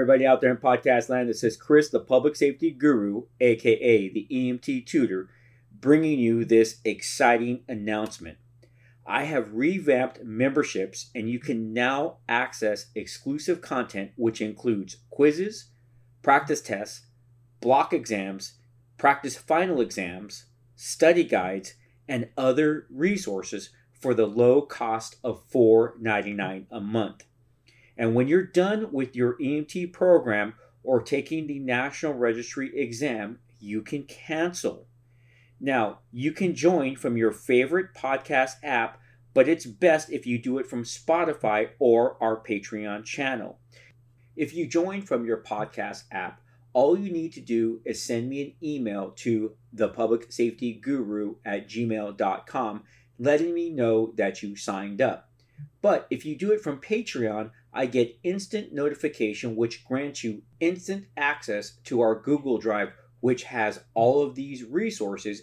Everybody out there in podcast land, this is Chris, the public safety guru, aka the EMT tutor, bringing you this exciting announcement. I have revamped memberships, and you can now access exclusive content, which includes quizzes, practice tests, block exams, practice final exams, study guides, and other resources for the low cost of $4.99 a month. And when you're done with your EMT program or taking the National Registry exam, you can cancel. Now, you can join from your favorite podcast app, but it's best if you do it from Spotify or our Patreon channel. If you join from your podcast app, all you need to do is send me an email to thepublicsafetyguru at gmail.com letting me know that you signed up. But if you do it from Patreon, I get instant notification, which grants you instant access to our Google Drive, which has all of these resources,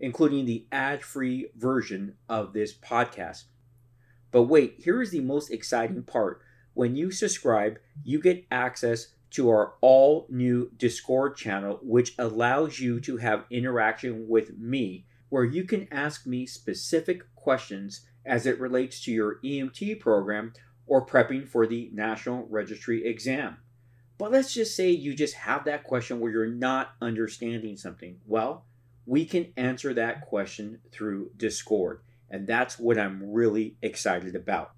including the ad free version of this podcast. But wait, here is the most exciting part. When you subscribe, you get access to our all new Discord channel, which allows you to have interaction with me, where you can ask me specific questions as it relates to your EMT program or prepping for the National Registry exam. But let's just say you just have that question where you're not understanding something. Well, we can answer that question through Discord, and that's what I'm really excited about.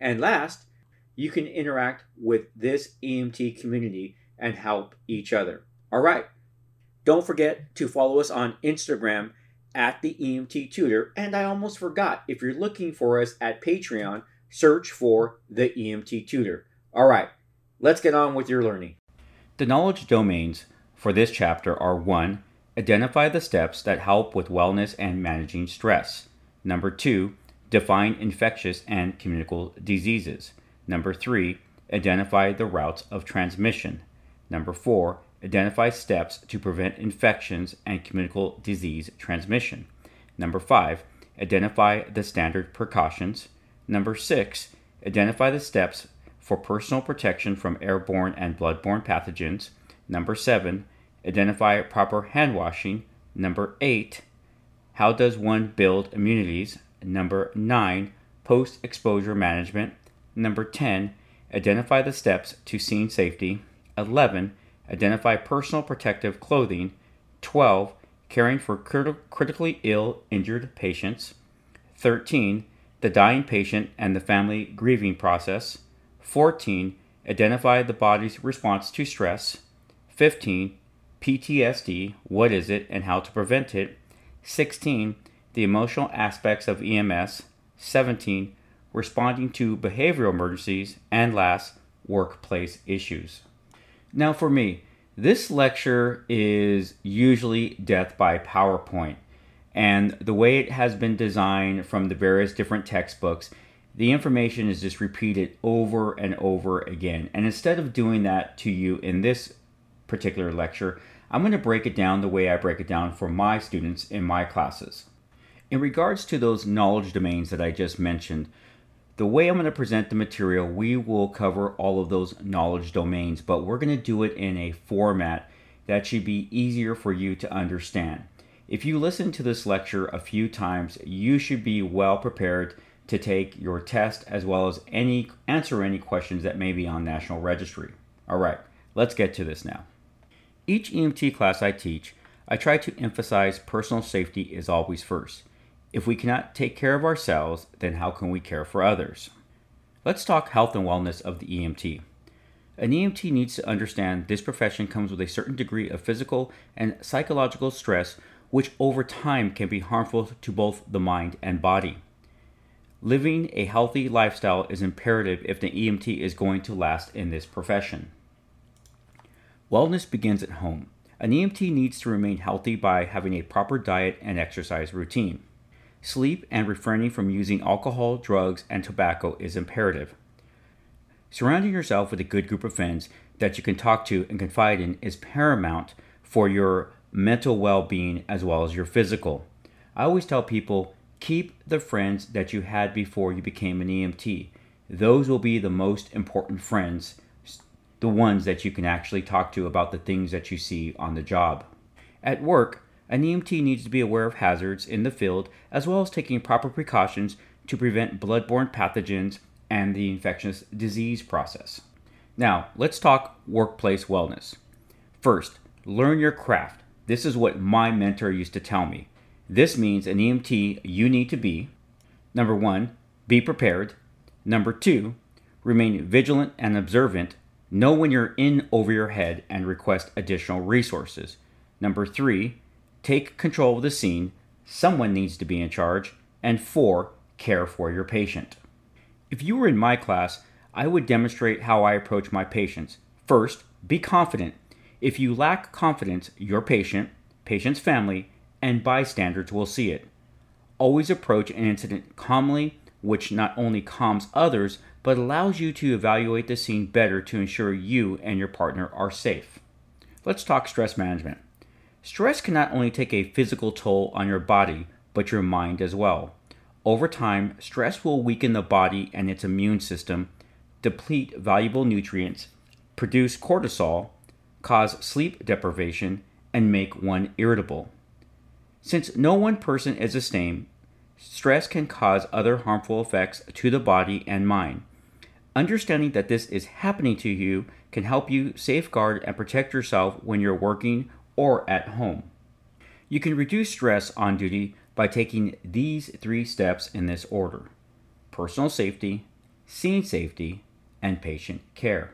And last, you can interact with this EMT community and help each other. All right. Don't forget to follow us on Instagram at the EMT Tutor. And I almost forgot, if you're looking for us at Patreon, search for the EMT Tutor. All right, let's get on with your learning. The knowledge domains for this chapter are 1. Identify the steps that help with wellness and managing stress. Number 2. Define infectious and communicable diseases. Number 3. Identify the routes of transmission. Number 4 Identify steps to prevent infections and communicable disease transmission. Number five, identify the standard precautions. Number six, identify the steps for personal protection from airborne and bloodborne pathogens. Number seven, identify proper hand washing. Number eight, how does one build immunities? Number nine, post exposure management. Number 10, identify the steps to scene safety. 11, identify personal protective clothing. 12. Caring for crit- critically ill, injured patients. 13. The dying patient and the family grieving process. 14. Identify the body's response to stress. 15. PTSD, what is it and how to prevent it. 16. The emotional aspects of EMS. 17. Responding to behavioral emergencies. And last, workplace issues. Now, for me, this lecture is usually death by PowerPoint. And the way it has been designed from the various different textbooks, the information is just repeated over and over again. And instead of doing that to you in this particular lecture, I'm going to break it down the way I break it down for my students in my classes. In regards to those knowledge domains that I just mentioned, the way I'm going to present the material, we will cover all of those knowledge domains, but we're going to do it in a format that should be easier for you to understand. If you listen to this lecture a few times, you should be well prepared to take your test as well as any answer any questions that may be on National Registry. All right, let's get to this now. Each EMT class I teach, I try to emphasize personal safety is always first. If we cannot take care of ourselves, then how can we care for others? Let's talk health and wellness of the EMT. An EMT needs to understand this profession comes with a certain degree of physical and psychological stress, which over time can be harmful to both the mind and body. Living a healthy lifestyle is imperative if the EMT is going to last in this profession. Wellness begins at home. An EMT needs to remain healthy by having a proper diet and exercise routine. Sleep and refraining from using alcohol, drugs, and tobacco is imperative. Surrounding yourself with a good group of friends that you can talk to and confide in is paramount for your mental well being as well as your physical. I always tell people keep the friends that you had before you became an EMT. Those will be the most important friends the ones that you can actually talk to about the things that you see on the job. At work, an EMT needs to be aware of hazards in the field as well as taking proper precautions to prevent bloodborne pathogens and the infectious disease process. Now, let's talk workplace wellness. First, learn your craft. This is what my mentor used to tell me. This means an EMT you need to be number one, be prepared. Number two, remain vigilant and observant. Know when you're in over your head and request additional resources. Number three, take control of the scene. Someone needs to be in charge. And four, care for your patient. If you were in my class, I would demonstrate how I approach my patients. First, be confident. If you lack confidence, your patient, patient's family, and bystanders will see it. Always approach an incident calmly, which not only calms others, but allows you to evaluate the scene better to ensure you and your partner are safe. Let's talk stress management. Stress can not only take a physical toll on your body, but your mind as well. Over time, stress will weaken the body and its immune system, deplete valuable nutrients, produce cortisol, cause sleep deprivation, and make one irritable. Since no one person is the same, stress can cause other harmful effects to the body and mind. Understanding that this is happening to you can help you safeguard and protect yourself when you're working or at home. You can reduce stress on duty by taking these three steps in this order personal safety, scene safety, and patient care.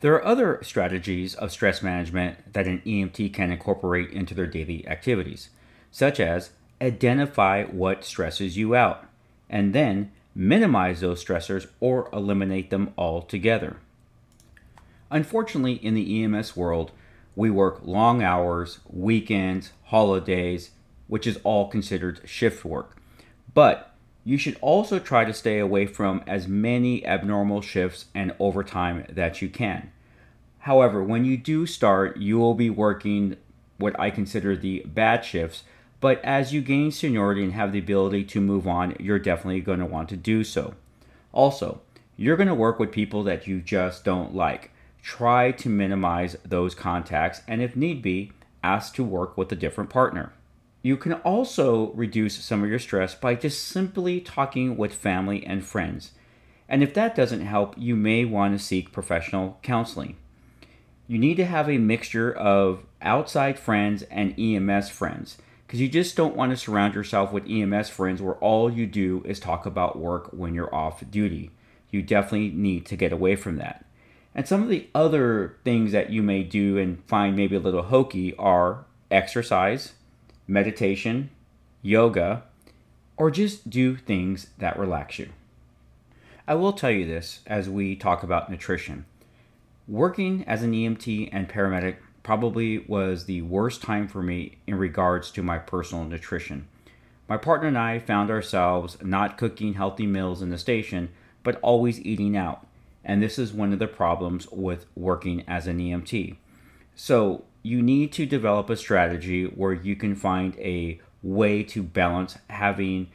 There are other strategies of stress management that an EMT can incorporate into their daily activities, such as identify what stresses you out and then minimize those stressors or eliminate them altogether. Unfortunately, in the EMS world, we work long hours, weekends, holidays, which is all considered shift work. But you should also try to stay away from as many abnormal shifts and overtime that you can. However, when you do start, you will be working what I consider the bad shifts, but as you gain seniority and have the ability to move on, you're definitely going to want to do so. Also, you're going to work with people that you just don't like. Try to minimize those contacts, and if need be, ask to work with a different partner. You can also reduce some of your stress by just simply talking with family and friends. And if that doesn't help, you may want to seek professional counseling. You need to have a mixture of outside friends and EMS friends because you just don't want to surround yourself with EMS friends where all you do is talk about work when you're off duty. You definitely need to get away from that. And some of the other things that you may do and find maybe a little hokey are exercise, meditation, yoga, or just do things that relax you. I will tell you this as we talk about nutrition. Working as an EMT and paramedic probably was the worst time for me in regards to my personal nutrition. My partner and I found ourselves not cooking healthy meals in the station, but always eating out. And this is one of the problems with working as an EMT. So, you need to develop a strategy where you can find a way to balance having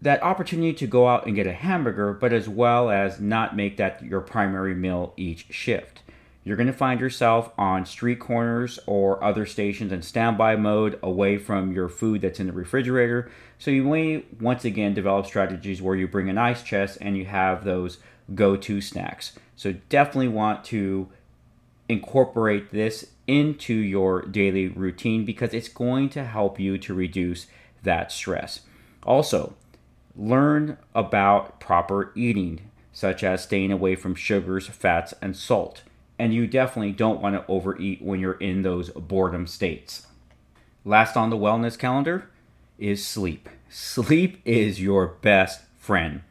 that opportunity to go out and get a hamburger, but as well as not make that your primary meal each shift. You're going to find yourself on street corners or other stations in standby mode away from your food that's in the refrigerator. So you may once again develop strategies where you bring an ice chest and you have those go to snacks. So definitely want to incorporate this into your daily routine because it's going to help you to reduce that stress. Also, learn about proper eating, such as staying away from sugars, fats, and salt. And you definitely don't want to overeat when you're in those boredom states. Last on the wellness calendar is sleep. Sleep is your best friend.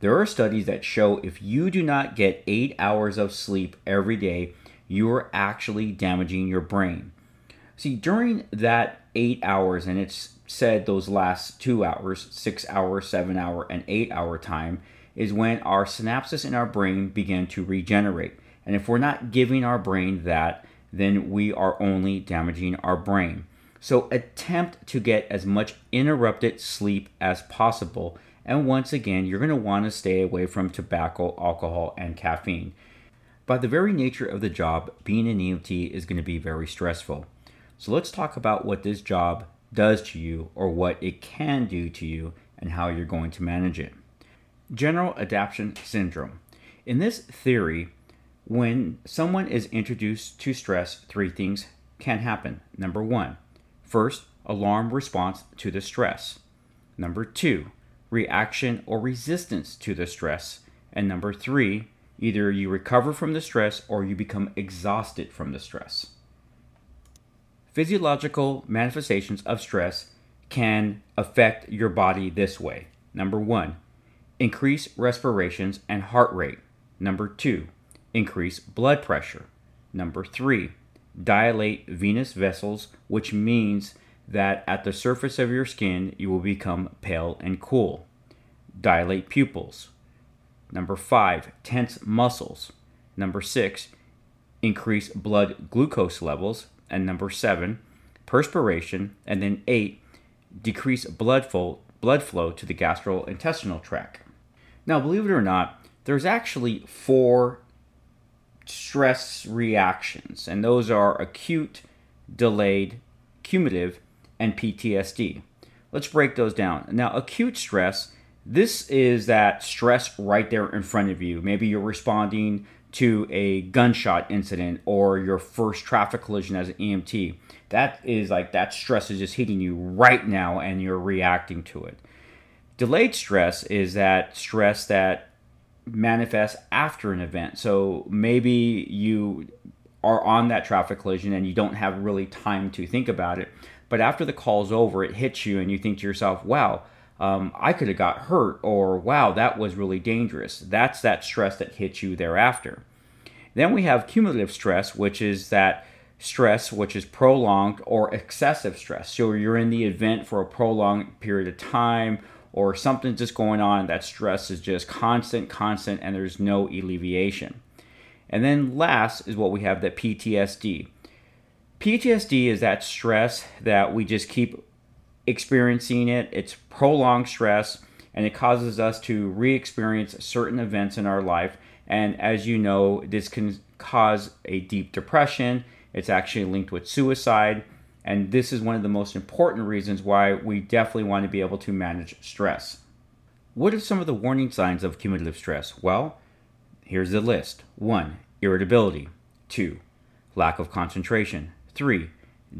There are studies that show if you do not get eight hours of sleep every day, you're actually damaging your brain. See, during that eight hours, and it's said those last two hours, six hour, seven hour, and eight hour time, is when our synapses in our brain begin to regenerate. And if we're not giving our brain that, then we are only damaging our brain. So attempt to get as much interrupted sleep as possible. And once again, you're going to want to stay away from tobacco, alcohol, and caffeine. By the very nature of the job, being an EMT is going to be very stressful. So let's talk about what this job does to you or what it can do to you and how you're going to manage it. General Adaptation Syndrome. In this theory, when someone is introduced to stress, three things can happen. Number one, first, alarm response to the stress. Number two, reaction or resistance to the stress. And number three, either you recover from the stress or you become exhausted from the stress. Physiological manifestations of stress can affect your body this way. Number one, increase respirations and heart rate. Number two, increase blood pressure. Number three, dilate venous vessels, which means that at the surface of your skin you will become pale and cool. Dilate pupils. Number five, tense muscles. Number six, increase blood glucose levels. And number seven, perspiration. And then eight, decrease blood flow, blood flow to the gastrointestinal tract. Now, believe it or not, there's actually four stress reactions, and those are acute, delayed, cumulative, and PTSD. Let's break those down. Now, acute stress, this is that stress right there in front of you. Maybe you're responding to a gunshot incident or your first traffic collision as an EMT. That is like that stress is just hitting you right now and you're reacting to it. Delayed stress is that stress that manifests after an event. So maybe you are on that traffic collision and you don't have really time to think about it. But after the call's over, it hits you and you think to yourself, wow, um, I could have got hurt, or wow, that was really dangerous. That's that stress that hits you thereafter. Then we have cumulative stress, which is that stress which is prolonged or excessive stress. So you're in the event for a prolonged period of time, or something's just going on, that stress is just constant, constant, and there's no alleviation. And then last is what we have that PTSD. PTSD is that stress that we just keep experiencing it. It's prolonged stress and it causes us to re experience certain events in our life. And as you know, this can cause a deep depression. It's actually linked with suicide. And this is one of the most important reasons why we definitely want to be able to manage stress. What are some of the warning signs of cumulative stress? Well, here's the list 1. Irritability. 2. Lack of concentration. 3.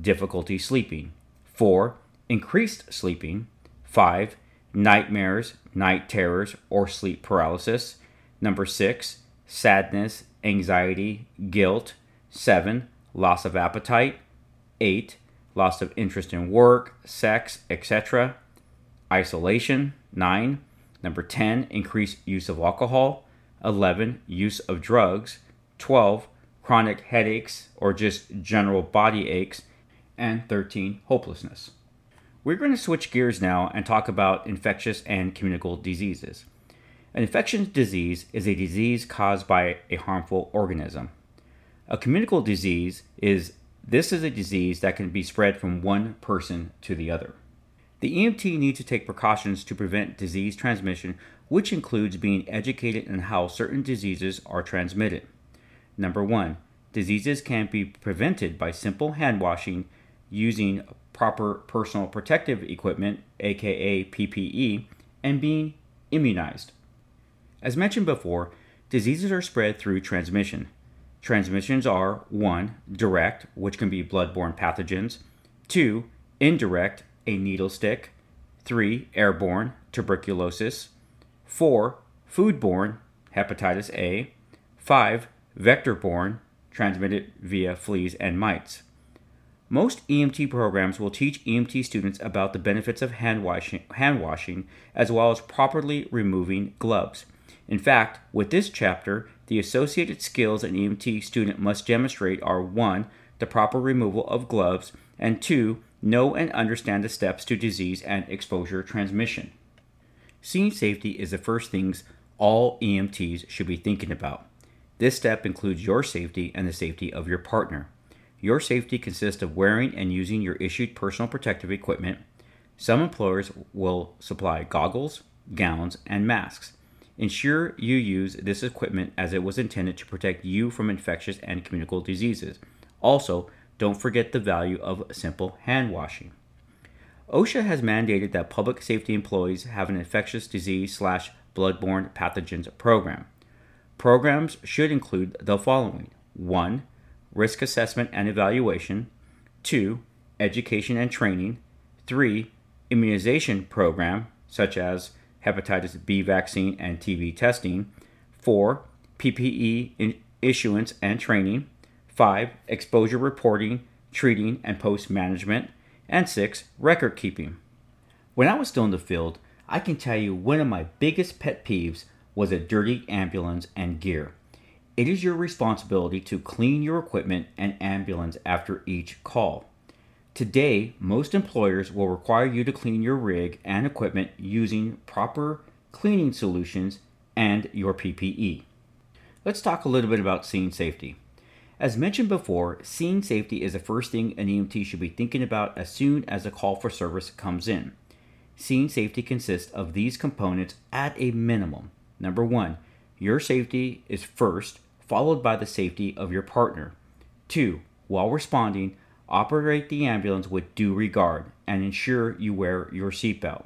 Difficulty sleeping. 4. Increased sleeping. 5. Nightmares, night terrors, or sleep paralysis. Number 6. Sadness, anxiety, guilt. 7. Loss of appetite. 8 loss of interest in work, sex, etc. Isolation, 9. Number 10, increased use of alcohol. 11, use of drugs. 12, chronic headaches or just general body aches. And 13, hopelessness. We're going to switch gears now and talk about infectious and communicable diseases. An infectious disease is a disease caused by a harmful organism. A communicable disease is this is a disease that can be spread from one person to the other. The EMT needs to take precautions to prevent disease transmission, which includes being educated in how certain diseases are transmitted. Number one, diseases can be prevented by simple hand washing using proper personal protective equipment, aka PPE, and being immunized. As mentioned before, diseases are spread through transmission. Transmissions are 1. Direct, which can be bloodborne pathogens, 2. Indirect, a needle stick, 3. Airborne, tuberculosis, 4. Foodborne, hepatitis A, 5. Vector-borne, transmitted via fleas and mites. Most EMT programs will teach EMT students about the benefits of hand washing, hand washing as well as properly removing gloves. In fact, with this chapter, the associated skills an EMT student must demonstrate are 1. the proper removal of gloves, and 2. know and understand the steps to disease and exposure transmission. Scene safety is the first things all EMTs should be thinking about. This step includes your safety and the safety of your partner. Your safety consists of wearing and using your issued personal protective equipment. Some employers will supply goggles, gowns, and masks. Ensure you use this equipment as it was intended to protect you from infectious and communicable diseases. Also, don't forget the value of simple hand washing. OSHA has mandated that public safety employees have an infectious disease slash bloodborne pathogens program. Programs should include the following 1. Risk assessment and evaluation, 2. Education and training, 3. Immunization program, such as hepatitis B vaccine and TB testing, 4. PPE issuance and training, 5. Exposure reporting, treating, and post management, and 6. Record keeping. When I was still in the field, I can tell you one of my biggest pet peeves was a dirty ambulance and gear. It is your responsibility to clean your equipment and ambulance after each call. Today, most employers will require you to clean your rig and equipment using proper cleaning solutions and your PPE. Let's talk a little bit about scene safety. As mentioned before, scene safety is the first thing an EMT should be thinking about as soon as a call for service comes in. Scene safety consists of these components at a minimum. Number one, your safety is first, followed by the safety of your partner. Two, while responding, Operate the ambulance with due regard and ensure you wear your seatbelt.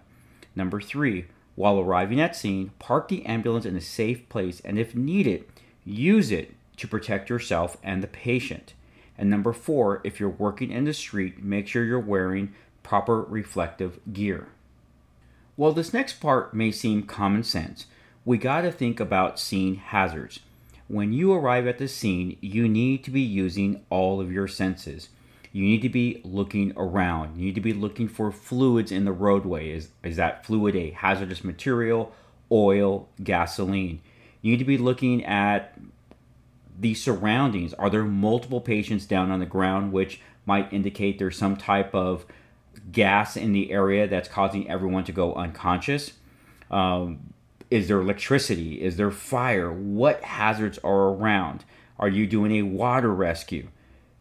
Number three, while arriving at scene, park the ambulance in a safe place and if needed, use it to protect yourself and the patient. And number four, if you're working in the street, make sure you're wearing proper reflective gear. While this next part may seem common sense, we got to think about scene hazards. When you arrive at the scene, you need to be using all of your senses you need to be looking around. You need to be looking for fluids in the roadway. Is, is that fluid a hazardous material, oil, gasoline? You need to be looking at the surroundings. Are there multiple patients down on the ground, which might indicate there's some type of gas in the area that's causing everyone to go unconscious? Um, is there electricity? Is there fire? What hazards are around? Are you doing a water rescue?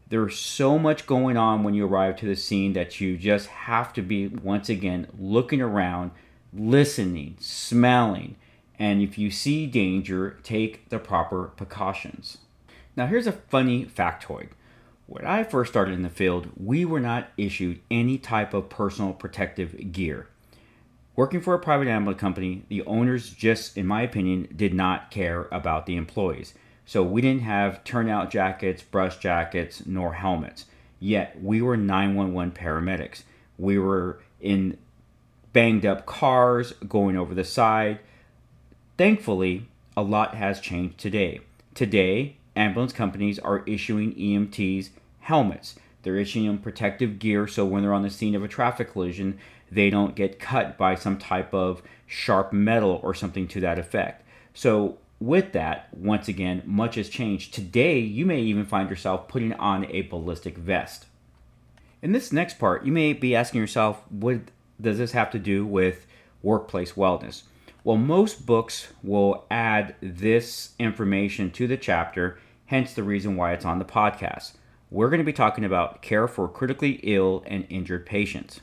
there's so much going on when you arrive to the scene that you just have to be once again looking around, listening, smelling, and if you see danger, take the proper precautions. Now, here's a funny factoid. When I first started in the field, we were not issued any type of personal protective gear. Working for a private ambulance company, the owners just, in my opinion, did not care about the employees. So we didn't have turnout jackets, brush jackets, nor helmets. Yet we were 911 paramedics. We were in banged up cars going over the side. Thankfully, a lot has changed today. Today, ambulance companies are issuing EMTs helmets. They're issuing them protective gear so when they're on the scene of a traffic collision, they don't get cut by some type of sharp metal or something to that effect. So with that, once again, much has changed. Today, you may even find yourself putting on a ballistic vest. In this next part, you may be asking yourself, what does this have to do with workplace wellness? Well, most books will add this information to the chapter, hence the reason why it's on the podcast. We're going to be talking about care for critically ill and injured patients.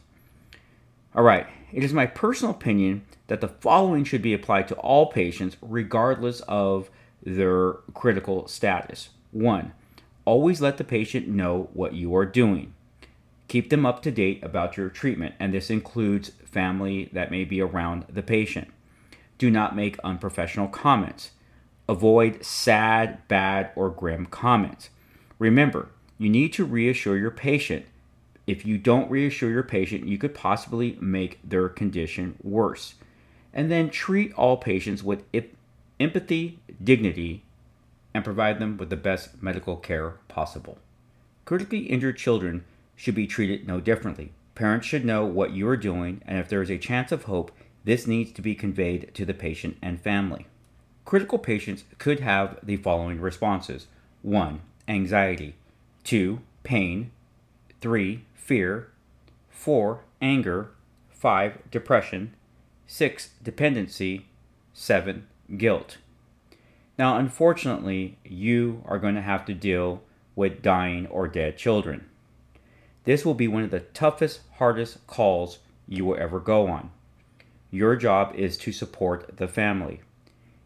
All right, it is my personal opinion that the following should be applied to all patients regardless of their critical status. One, always let the patient know what you are doing. Keep them up to date about your treatment, and this includes family that may be around the patient. Do not make unprofessional comments. Avoid sad, bad, or grim comments. Remember, you need to reassure your patient. If you don't reassure your patient, you could possibly make their condition worse and then treat all patients with empathy, dignity, and provide them with the best medical care possible. Critically injured children should be treated no differently. Parents should know what you are doing, and if there is a chance of hope, this needs to be conveyed to the patient and family. Critical patients could have the following responses 1. Anxiety, 2. Pain, 3. Fear, 4. Anger, 5. Depression, 6. Dependency. 7. Guilt. Now, unfortunately, you are going to have to deal with dying or dead children. This will be one of the toughest, hardest calls you will ever go on. Your job is to support the family.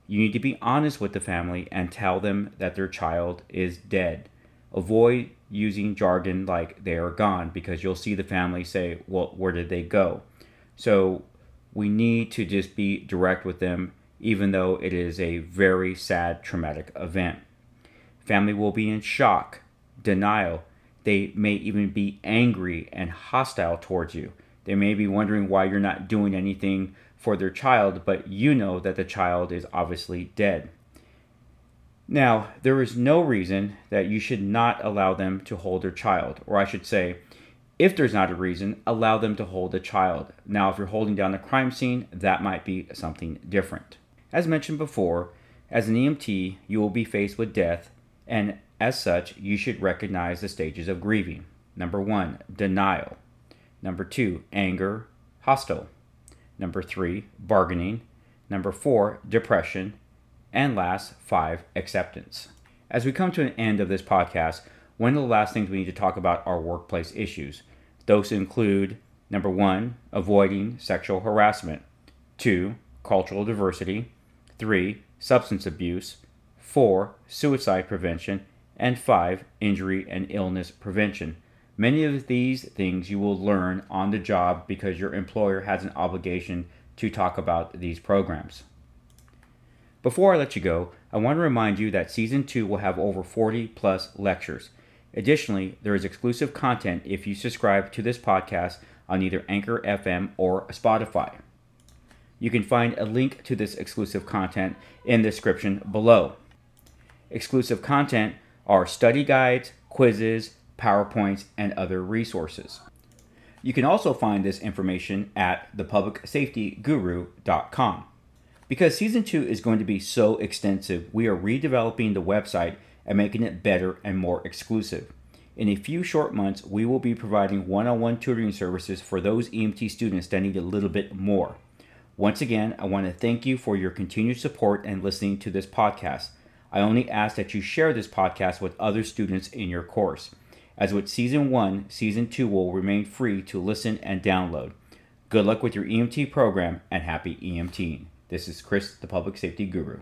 You need to be honest with the family and tell them that their child is dead. Avoid using jargon like they are gone because you'll see the family say, Well, where did they go? So we need to just be direct with them, even though it is a very sad, traumatic event. Family will be in shock, denial. They may even be angry and hostile towards you. They may be wondering why you're not doing anything for their child, but you know that the child is obviously dead. Now, there is no reason that you should not allow them to hold their child, or I should say, if there's not a reason, allow them to hold a child. Now, if you're holding down a crime scene, that might be something different. As mentioned before, as an EMT, you will be faced with death, and as such, you should recognize the stages of grieving. Number one, denial. Number two, anger, hostile. Number three, bargaining. Number four, depression. And last, five, acceptance. As we come to an end of this podcast, one of the last things we need to talk about are workplace issues. Those include number one, avoiding sexual harassment, two, cultural diversity, three, substance abuse, four, suicide prevention, and five, injury and illness prevention. Many of these things you will learn on the job because your employer has an obligation to talk about these programs. Before I let you go, I want to remind you that Season 2 will have over 40 plus lectures. Additionally, there is exclusive content if you subscribe to this podcast on either Anchor FM or Spotify. You can find a link to this exclusive content in the description below. Exclusive content are study guides, quizzes, PowerPoints, and other resources. You can also find this information at thepublicsafetyguru.com. Because season 2 is going to be so extensive, we are redeveloping the website and making it better and more exclusive. In a few short months, we will be providing one on one tutoring services for those EMT students that need a little bit more. Once again, I want to thank you for your continued support and listening to this podcast. I only ask that you share this podcast with other students in your course. As with Season 1, Season 2 will remain free to listen and download. Good luck with your EMT program and happy EMTing. This is Chris, the Public Safety Guru.